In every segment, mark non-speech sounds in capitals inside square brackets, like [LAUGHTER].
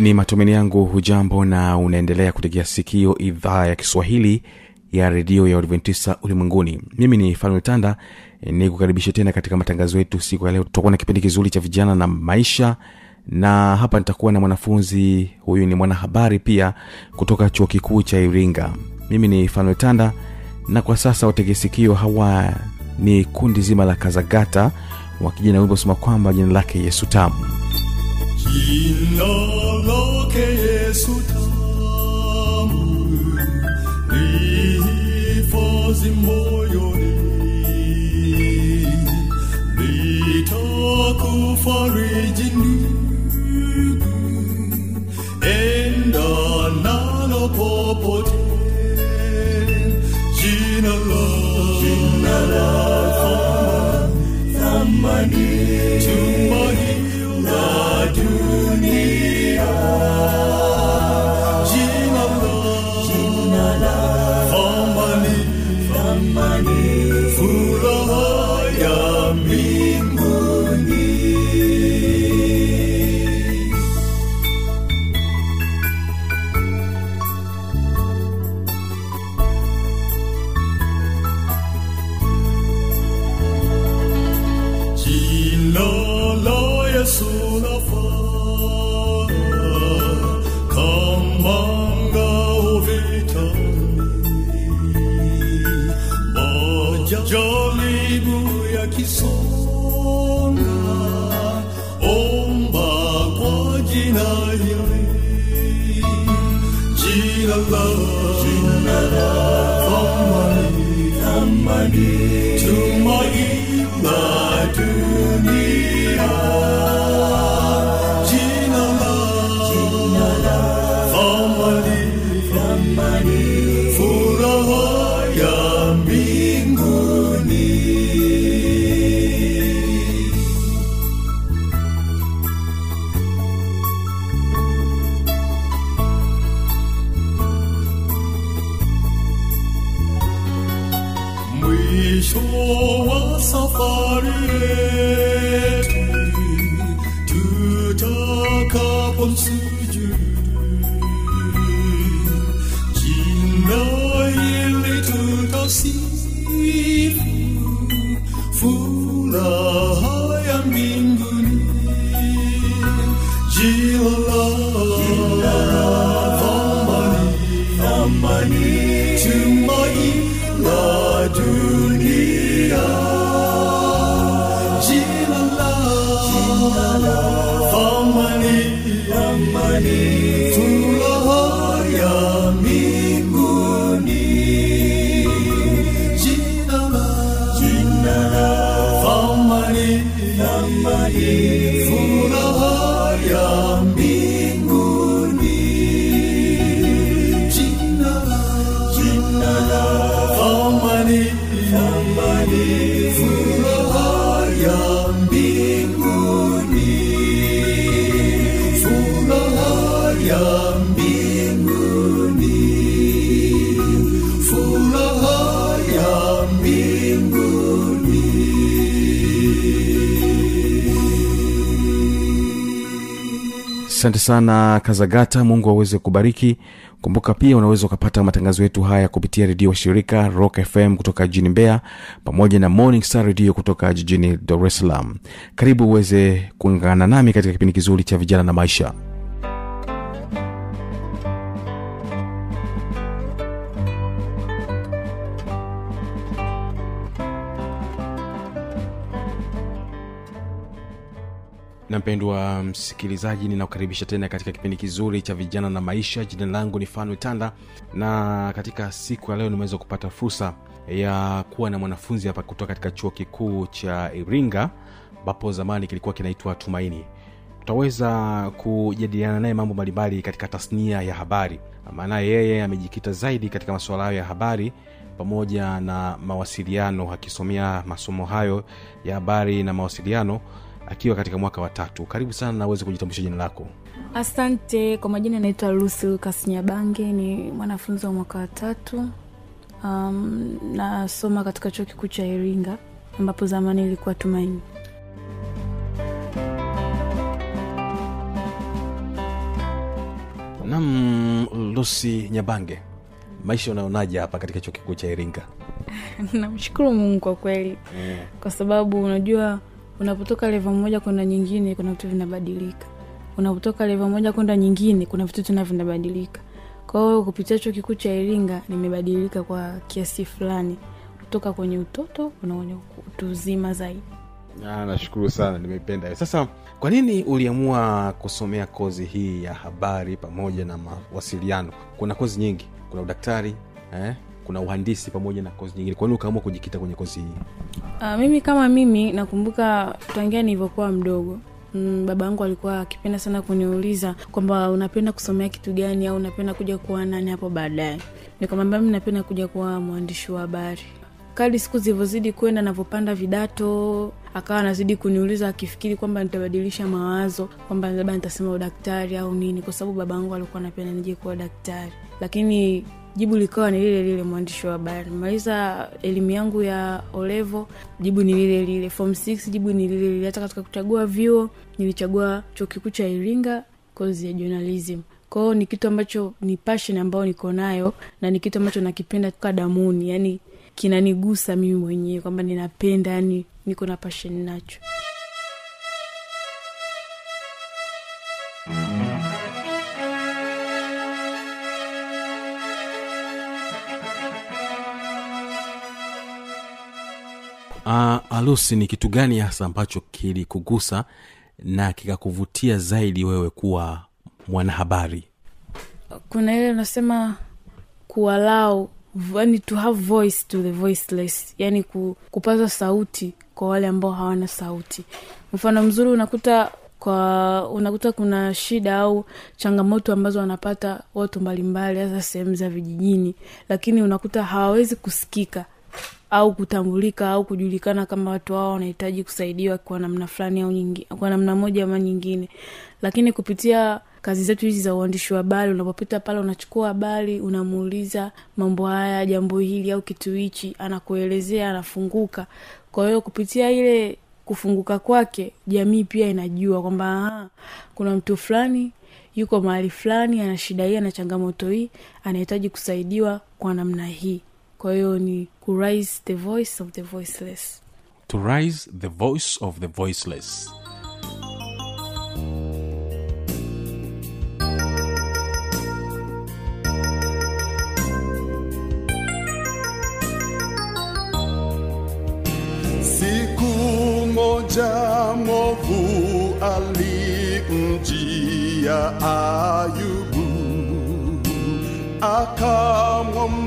ni matumaini yangu hujambo na unaendelea kutegea sikio idhaa ya kiswahili ya redio ya uadventista ulimwenguni. Mimi ni fanuel tanda ni kukaribisha tena katika matangazo yetu siku ya leo. Tutakuwa na kipindi kizuri cha vijana na maisha na hapa nitakuwa na mwanafunzi huyu ni mwanahabari pia kutoka chuo kikuu cha iringa. Mimi ni fanuel tanda na kwa sasa wategesikio hawa ni kundi zima la kazagata wakija na wimbo sema kwamba jina lake yesu tamu Jina lake Yesu tamu, lihifadhi moyoni, litakufariji ndugu, enda nalo popote. Jina la- jina la thamani, tumaini Majaribu yakisonga, omba kwa jina hili. Jina la asante sana kazagata. Mungu aweze kubariki. Kumbuka pia unaweza ukapata matangazo yetu haya kupitia redio wa shirika rock fm kutoka jijini mbeya pamoja na morning star redio kutoka jijini dar salaam. Karibu uweze kuungana nami katika kipindi kizuri cha vijana na maisha na mpendwa msikilizaji ninakukaribisha tena katika kipindi kizuri cha vijana na maisha. Jina langu ni fanwe tanda na katika siku ya leo nimeweza kupata fursa ya kuwa na mwanafunzi hapa kutoka katika chuo kikuu cha iringa ambapo zamani kilikuwa kinaitwa tumaini. Tutaweza kujadiliana naye mambo mbalimbali katika tasnia ya habari. Maana yeye amejikita zaidi katika masuala hayo ya habari pamoja na mawasiliano akisomea masomo hayo ya habari na mawasiliano akiwa katika mwaka wa tatu. Karibu sana na uweze kujitambulisha jina lako. Asante. Kwa majina naitwa lucy lukas nyabange ni mwanafunzi wa mwaka wa tatu. Um, nasoma katika chuo kikuu cha iringa ambapo zamani ilikuwa tumaini. Nam lusi nyabange maisha unaonaje hapa katika chuo kikuu cha iringa? [LAUGHS] Namshukuru mungu kwa kweli. Kwa sababu unajua unapotoka leva moja kwenda nyingine kuna vitu vinabadilika. Unapotoka levo moja kwenda nyingine kuna vitu tena vinabadilika. Kwa kupitia chuo kikuu cha iringa nimebadilika kwa kiasi fulani. Kutoka kwenye utoto kuna kwenye zaidi. Nashukuru sana nimependa. sasa kwa nini uliamua kusomea kozi hii ya habari pamoja na mawasiliano? Kuna kozi nyingi. Kuna udaktari eh? kuna uhandisi pamoja na kozi nyingine. Kwa nini ukaamua kujikita kwenye kozi hii Uh, mimi kama mimi nakumbuka tangia nilivyokuwa mdogo. Mm, baba yangu alikuwa akipenda sana kuniuliza kwamba unapenda kusomea kitu gani au unapenda kuja kuwa nani hapo baadaye. Nikamwambia mi napenda kuja kuwa mwandishi wa habari. Kadi siku zilivyozidi kwenda navyopanda vidato akawa anazidi kuniuliza akifikiri kwamba nitabadilisha mawazo kwamba labda nitasema udaktari au nini kwa sababu baba yangu alikuwa anapenda nije kuwa daktari. Lakini jibu likawa ni lile lile mwandishi wa habari. Maliza elimu yangu ya olevo jibu ni lile lile. Form 6 jibu ni lile lile. Hata katika kuchagua vyuo nilichagua chuo kikuu cha iringa kozi ya journalism. Kwao ni kitu ambacho ni passion ambayo niko nayo na ni kitu ambacho nakipenda toka damuni. Yani kinanigusa mimi mwenyewe kwamba ninapenda yani niko na passion nacho alusi ni kitu gani hasa ambacho kilikugusa na kikakuvutia zaidi wewe kuwa mwanahabari? Kuna ile nasema kuwalau yani to have voice to the voiceless yani ku, kupaza sauti kwa wale ambao hawana sauti. Mfano mzuri unakuta kwa unakuta kuna shida au changamoto ambazo wanapata watu mbalimbali hasa sehemu za vijijini lakini unakuta hawawezi kusikika au kutambulika au kujulikana kama watu hao wanahitaji kusaidiwa kwa namna fulani au nyingi, kwa namna moja ama nyingine. Lakini kupitia kazi zetu hizi za uandishi wa habari unapopita pale unachukua habari unamuuliza mambo haya jambo hili au kitu hichi anakuelezea anafunguka. Kwa hiyo kupitia ile kufunguka kwake jamii pia inajua kwamba kuna mtu fulani yuko mahali fulani ana shida hii ana changamoto hii anahitaji kusaidiwa kwa namna hii kwa hiyo ni ku raise the voice of the voiceless. To rise the voice of the voiceless. Siku moja movu alimjia Ayubu, akamwomba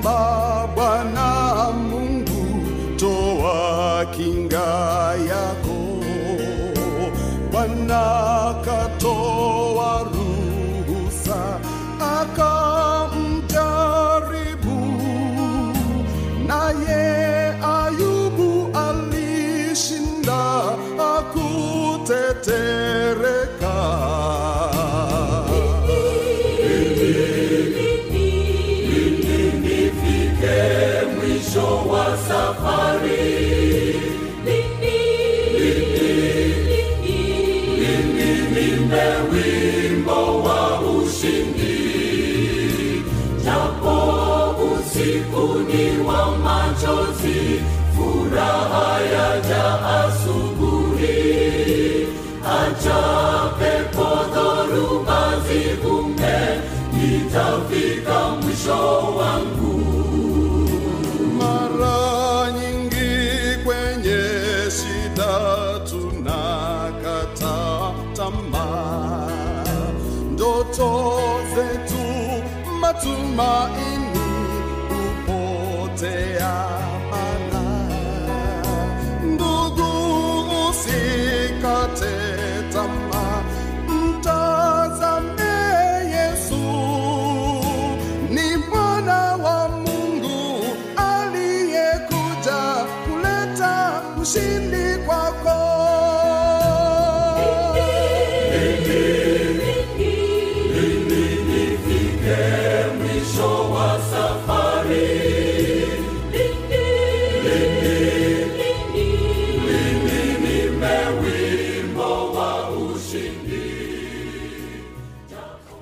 matumaini hupotea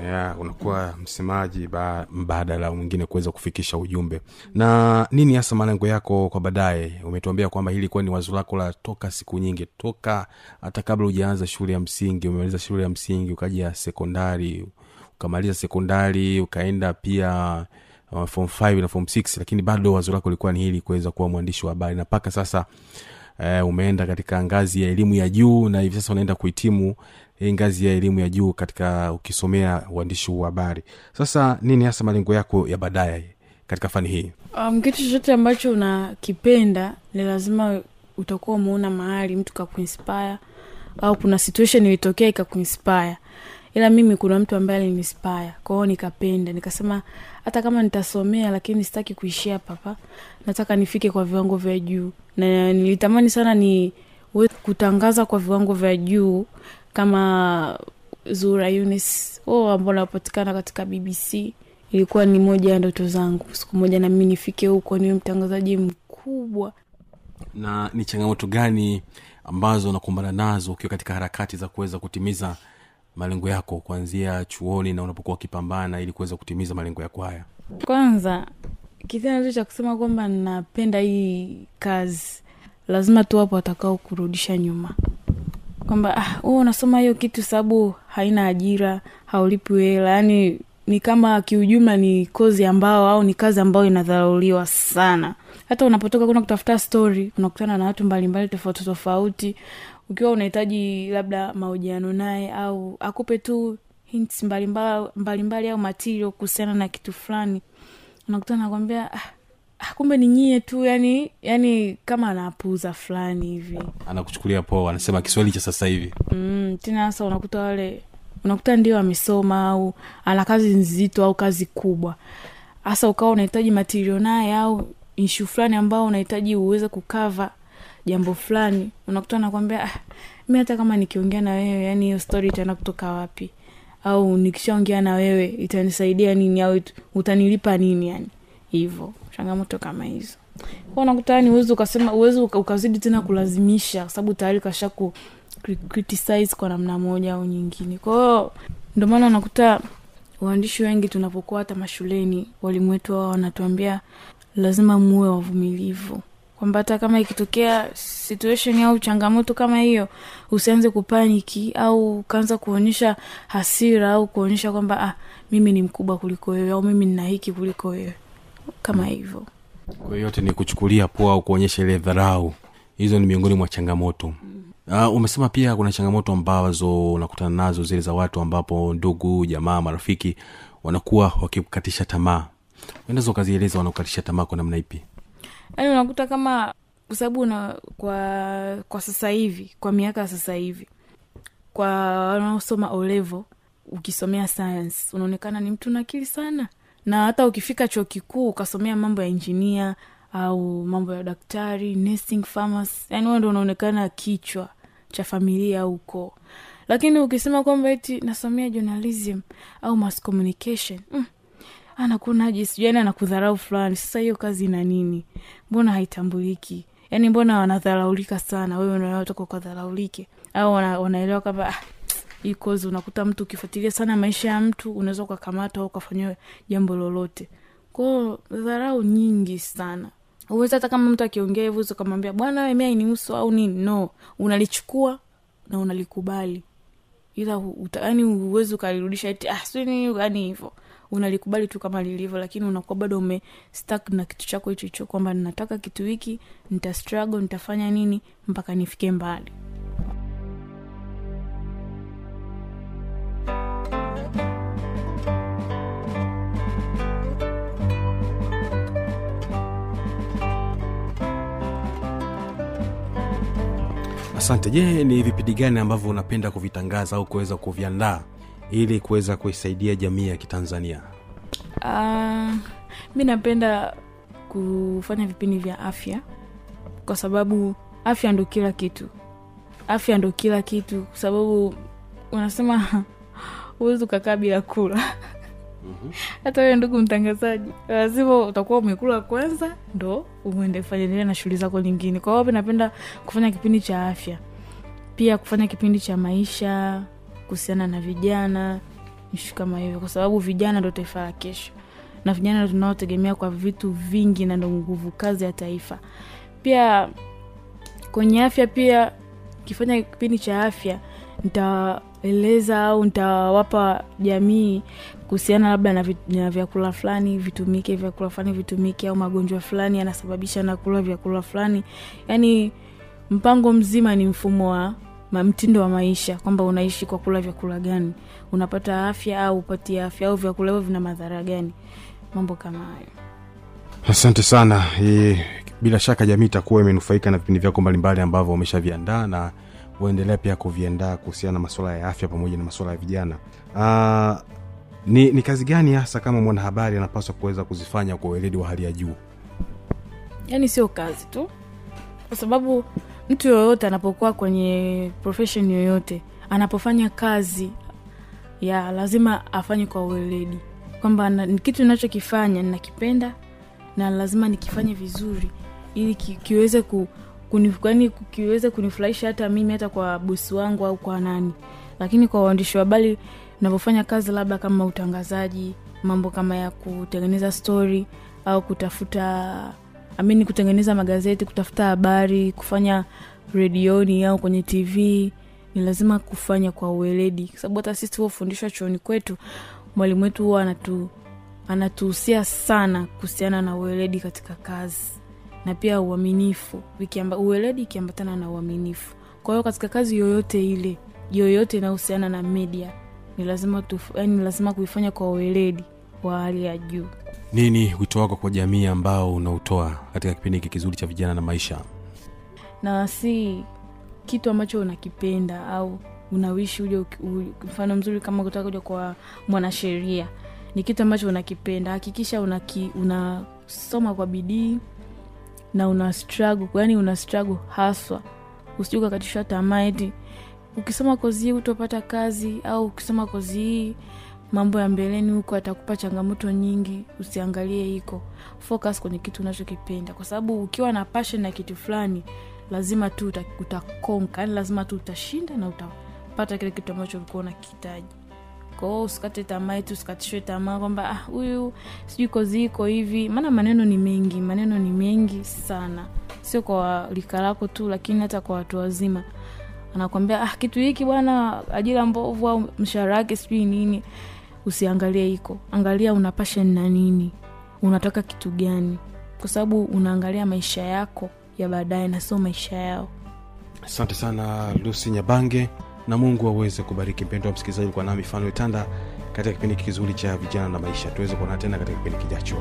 yeah, unakuwa msemaji ba, mbadala mwingine kuweza kufikisha ujumbe. Na nini hasa malengo yako kwa baadaye? Umetuambia kwamba hili kuwa ni wazo lako la toka siku nyingi toka hata kabla hujaanza shule ya msingi umemaliza shule ya msingi ukaja sekondari ukamaliza sekondari ukaenda pia uh, form five na form six lakini bado wazo lako lilikuwa ni hili kuweza kuwa mwandishi wa habari. Na mpaka sasa uh, umeenda katika ngazi ya elimu ya juu na hivi sasa unaenda kuhitimu hii ngazi ya elimu ya juu katika ukisomea uandishi wa habari. Sasa nini hasa malengo yako ya baadaye katika fani hii? Um, kitu chochote ambacho unakipenda ni lazima utakuwa umeona mahali mtu kakuinspire au kuna situation ilitokea ikakuinspire ila mimi kuna mtu ambaye alinispaya kwao nikapenda. Nikasema hata kama nitasomea lakini sitaki kuishia hapa nataka nifike kwa viwango vya juu. Na nilitamani sana ni kutangaza kwa viwango vya juu kama zura Eunice oh, ambao napatikana katika bbc ilikuwa ni moja ya ndoto zangu. Siku moja nami nifike huko niwe mtangazaji mkubwa. Na ni changamoto gani ambazo unakumbana nazo ukiwa katika harakati za kuweza kutimiza malengo yako kuanzia chuoni na unapokuwa ukipambana ili kuweza kutimiza malengo yako haya? Kwanza kitendo tu cha kusema kwamba napenda hii kazi lazima tu wapo watakao kurudisha nyuma. Kwamba ah, wewe unasoma hiyo kitu sababu haina ajira haulipi hela yani ni kama kiujumla ni kozi ambao au ni kazi ambayo inadharauliwa sana. Hata unapotoka kuna kutafuta story unakutana na watu mbalimbali tofauti tofauti ukiwa unahitaji labda mahojiano naye au akupe tu hints mbalimbali mbalimbali au matirio kuhusiana na kitu fulani unakuta nakwambia ah, ah, kumbe ni nyie tu yani yani kama anapuza fulani hivi. Anakuchukulia poa anasema kiswahili cha sasa hivi. Mm, tena sasa unakuta wale unakuta ndio amesoma au ana kazi nzito au kazi kubwa. Hasa ukawa unahitaji matirio naye au ishu fulani ambao unahitaji uweze kukava jambo fulani unakuta nakwambia ah, mi hata kama nikiongea na wewe yani hiyo stori itaenda kutoka wapi? Au nikishaongea na wewe itanisaidia nini? Au utanilipa nini yani hivyo changamoto kama hizo. Kwa unakuta yani uwezi ukasema uwezi ukazidi tena kulazimisha kwa sababu tayari kasha ku criticize kwa namna moja au nyingine. Kwahiyo ndio unakuta waandishi wengi tunapokuwa hata mashuleni walimu wetu wao wanatuambia lazima muwe wavumilivu kwamba hata kama ikitokea situation au changamoto kama hiyo usianze kupaniki au ukaanza kuonyesha hasira au kuonyesha kwamba ah, mimi ni mkubwa kuliko wewe au mimi nina hiki kuliko wewe. Kama hivyo. Kwa yote ni kuchukulia poa au kuonyesha ile dharau. Hizo ni miongoni mwa changamoto. Uh, umesema pia kuna changamoto ambazo unakutana nazo zile za watu ambapo ndugu jamaa marafiki wanakuwa wakikatisha tamaa. Unaweza ukazieleza wanakukatisha tamaa kwa namna ipi yaani unakuta kama kwa sababu na kwa kwa sasa hivi kwa miaka ya sasa hivi kwa wanaosoma olevo ukisomea science unaonekana ni mtu na akili sana. Na hata ukifika chuo kikuu ukasomea mambo ya injinia au mambo ya daktari nursing farmers yani huo ndo unaonekana kichwa cha familia au ukoo lakini ukisema kwamba eti nasomea journalism au mass communication mm, anakunaje sijui yani anakudharau fulani. Sasa hiyo kazi ina nini? Mbona haitambuliki? Yaani mbona wanadharaulika sana? Wewe unatoka ukadharaulike? Au wana, wanaelewa kwamba ah, hii kozi unakuta mtu ukifuatilia sana maisha ya mtu unaweza ukakamatwa au ukafanyiwa jambo lolote. Kwao dharau nyingi sana. Uwezi hata kama mtu akiongea hivyo ukamwambia bwana wewe mimi hainihusu au nini? No. Unalichukua na unalikubali. Ila yani uwezi ukalirudisha eti ah sini yani hivyo unalikubali tu kama lilivyo lakini unakuwa bado ume na kitu chako hicho hicho kwamba ninataka kitu hiki nita struggle nitafanya nini mpaka nifike mbali. Asante. Je ni vipindi gani ambavyo unapenda kuvitangaza au kuweza kuviandaa? Ili kuweza kuisaidia jamii ya kitanzania? Uh, mi napenda kufanya vipindi vya afya kwa sababu afya ndo kila kitu. Afya ndo kila kitu kwa sababu unasema [LAUGHS] huwezi ukakaa bila kula. Hata wewe ndugu mtangazaji lazima utakuwa umekula kwanza ndo uende fanyaendelea na shughuli zako nyingine. Kwa hiyo napenda kufanya kipindi cha afya. Pia kufanya kipindi cha maisha kuhusiana na vijana ishu kama hivyo kwa sababu vijana ndo taifa la kesho. Na vijana ndo tunaotegemea kwa vitu vingi na ndo nguvu kazi ya taifa. Pia kwenye afya pia kifanya kipindi cha afya nitaeleza au nitawapa jamii kuhusiana labda na, na vyakula fulani vitumike vyakula fulani vitumike au magonjwa fulani yanasababisha na kula vyakula fulani. Yani mpango mzima ni mfumo wa mtindo wa maisha kwamba unaishi kwa kula vyakula gani unapata afya au upati afya au vyakula hivyo vina madhara gani. Mambo kama hayo. Asante sana. E, bila shaka jamii itakuwa imenufaika na vipindi vyako mbalimbali ambavyo umeshaviandaa na uendelea pia kuviandaa kuhusiana na masuala ya afya pamoja na masuala ya vijana. Aa, ni, ni kazi gani hasa kama mwanahabari anapaswa kuweza kuzifanya kwa weledi wa hali ya juu? Yaani sio kazi tu. Kwa sababu mtu yoyote anapokuwa kwenye profession yoyote anapofanya kazi ya lazima afanye kwa ueledi kwamba kitu ninachokifanya ninakipenda na lazima nikifanye vizuri ili ki, kiweze ku, kunif, kiweze kunifurahisha hata mimi hata kwa bosi wangu au kwa nani. Lakini kwa uandishi wa habari navyofanya kazi labda kama utangazaji mambo kama ya kutengeneza stori au kutafuta amini kutengeneza magazeti kutafuta habari kufanya redioni au kwenye tv ni lazima kufanya kwa uweledi, kwa hata sisi tuliofundishwa chuoni kwetu mwalimu wetu huwa anatu anatuhusia sana kuhusiana na uweledi katika kazi. Na pia uaminifu. Vikiamba, uweledi ikiambatana na uaminifu. Kwa hiyo katika kazi yoyote ile yoyote inayohusiana na media ni lazima yani lazima kuifanya kwa ueledi wa hali ya juu. Nini wito wako kwa jamii ambao unautoa katika kipindi hiki kizuri cha vijana na maisha? Na si kitu ambacho unakipenda au unawishi uje mfano mzuri kama kutaka kuja kwa mwanasheria. Ni kitu ambacho unakipenda. Hakikisha unaki, unasoma kwa bidii na una struggle yani una struggle haswa. Usiju ukakatishwa tamaa eti ukisoma kozi hii utopata kazi au ukisoma kozi hii mambo ya mbeleni huko atakupa changamoto nyingi usiangalie hiko. Focus kwenye kitu unachokipenda. Kwa sababu ukiwa na passion na kitu fulani lazima tu utakonka yani lazima tu utashinda na utapata kile kitu ambacho ulikuwa unakihitaji. Kwao usikate tamaa tu, usikatishwe tamaa kwamba "Ah, sijui kozi iko hivi. Maana maneno ni mengi maneno ni mengi sana. Sio kwa lika lako tu lakini hata kwa watu wazima. Anakwambia ah, kitu hiki bwana ajira mbovu au mshahara wake sijui nini usiangalie hiko angalia una passion na nini. Unataka kitu gani. Kwa sababu unaangalia maisha yako ya baadaye na sio maisha yao. Asante sana lusi nyabange na mungu aweze kubariki. Mpendo wa msikilizaji kwa nami fano tanda katika kipindi kizuri cha vijana na maisha. Tuweze kuona tena katika kipindi kijacho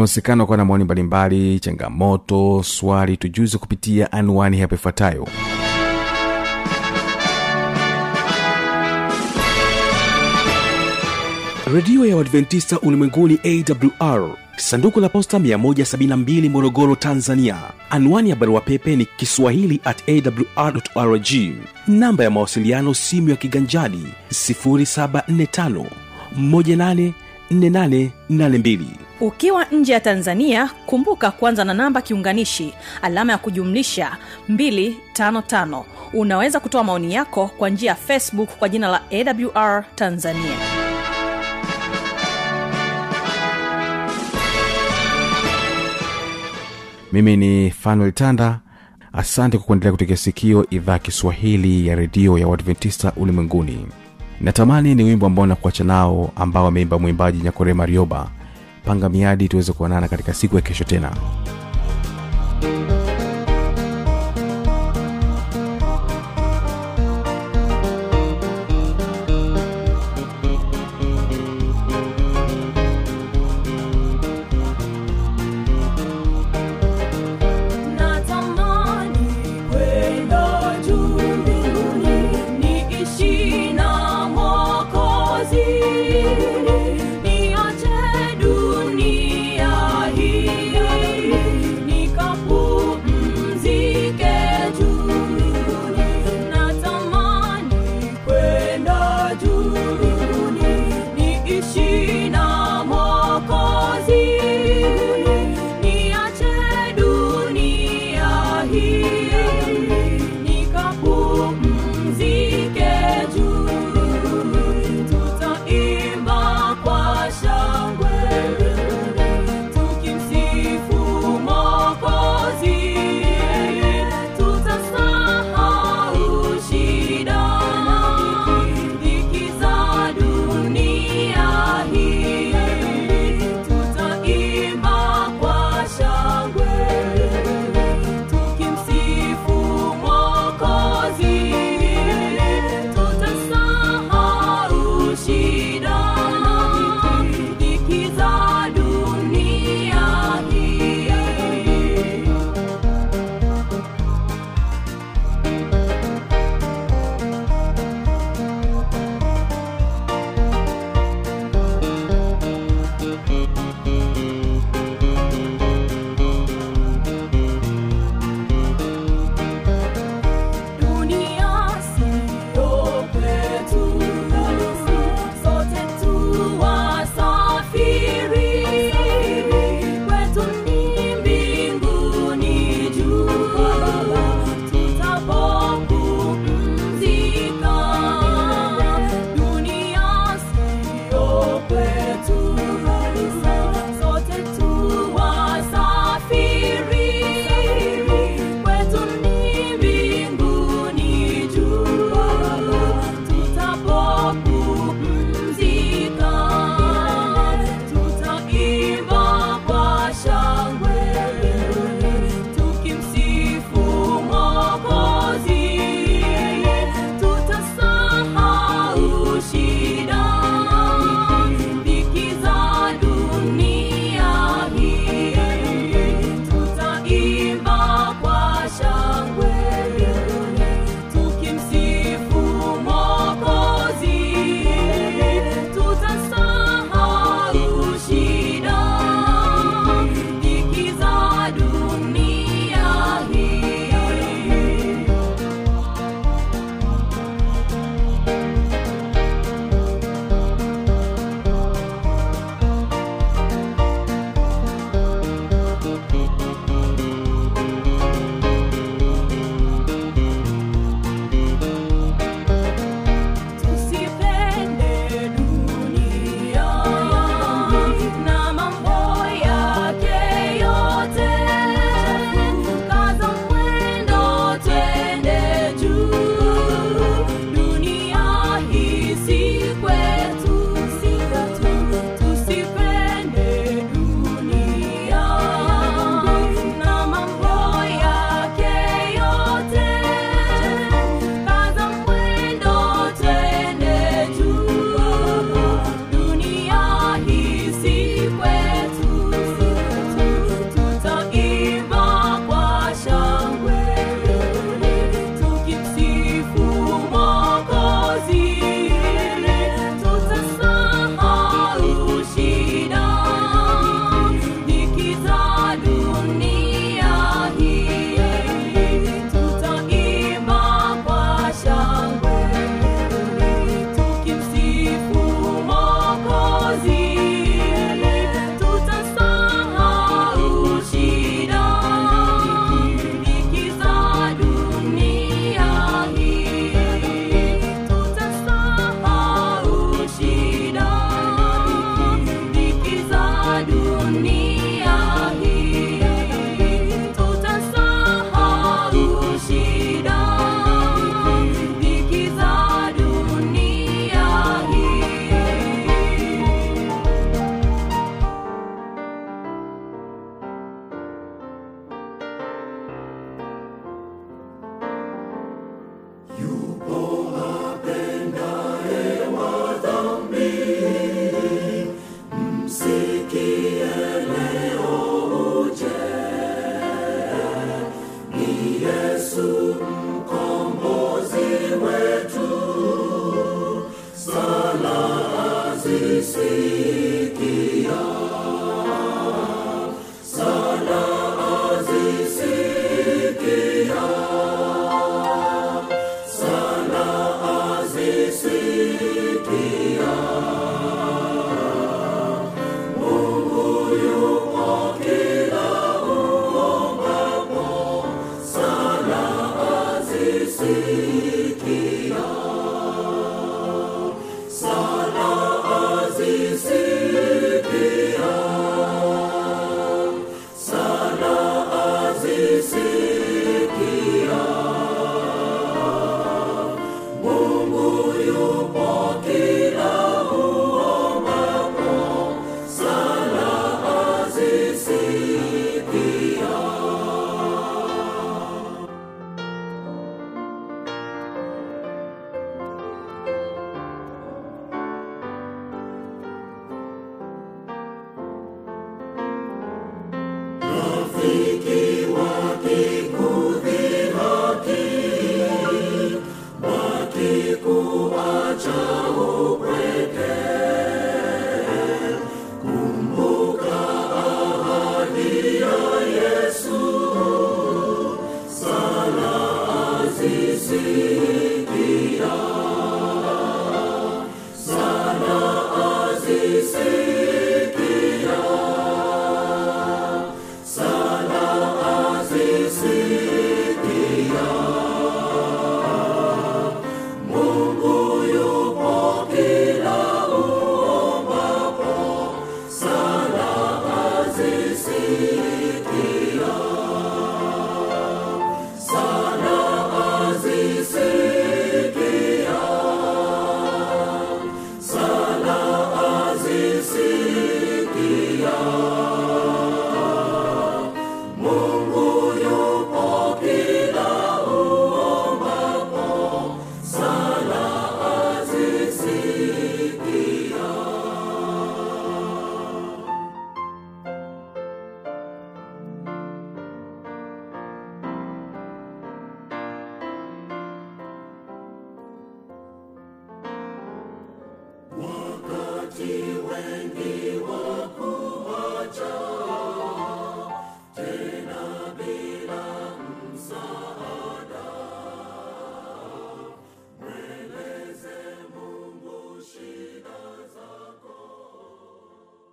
inawezekana kuwa na maoni mbalimbali changamoto swali tujuze kupitia anwani hapo ifuatayo. Redio ya uadventista ulimwenguni awr sanduku la posta 172 morogoro tanzania. Anwani ya barua pepe ni kiswahili at awrrg namba ya mawasiliano simu ya kiganjadi 745 4882 ukiwa nje ya tanzania kumbuka kuanza na namba kiunganishi alama ya kujumlisha 255 unaweza kutoa maoni yako kwa njia ya facebook kwa jina la awr tanzania. Mimi ni fanuel tanda. Asante kwa kuendelea kutegea sikio idhaa kiswahili ya redio ya uadventista ulimwenguni natamani ni wimbo ambao nakuacha nao ambao ameimba mwimbaji nyakore marioba. Panga miadi tuweze kuonana katika siku ya kesho tena. Natamani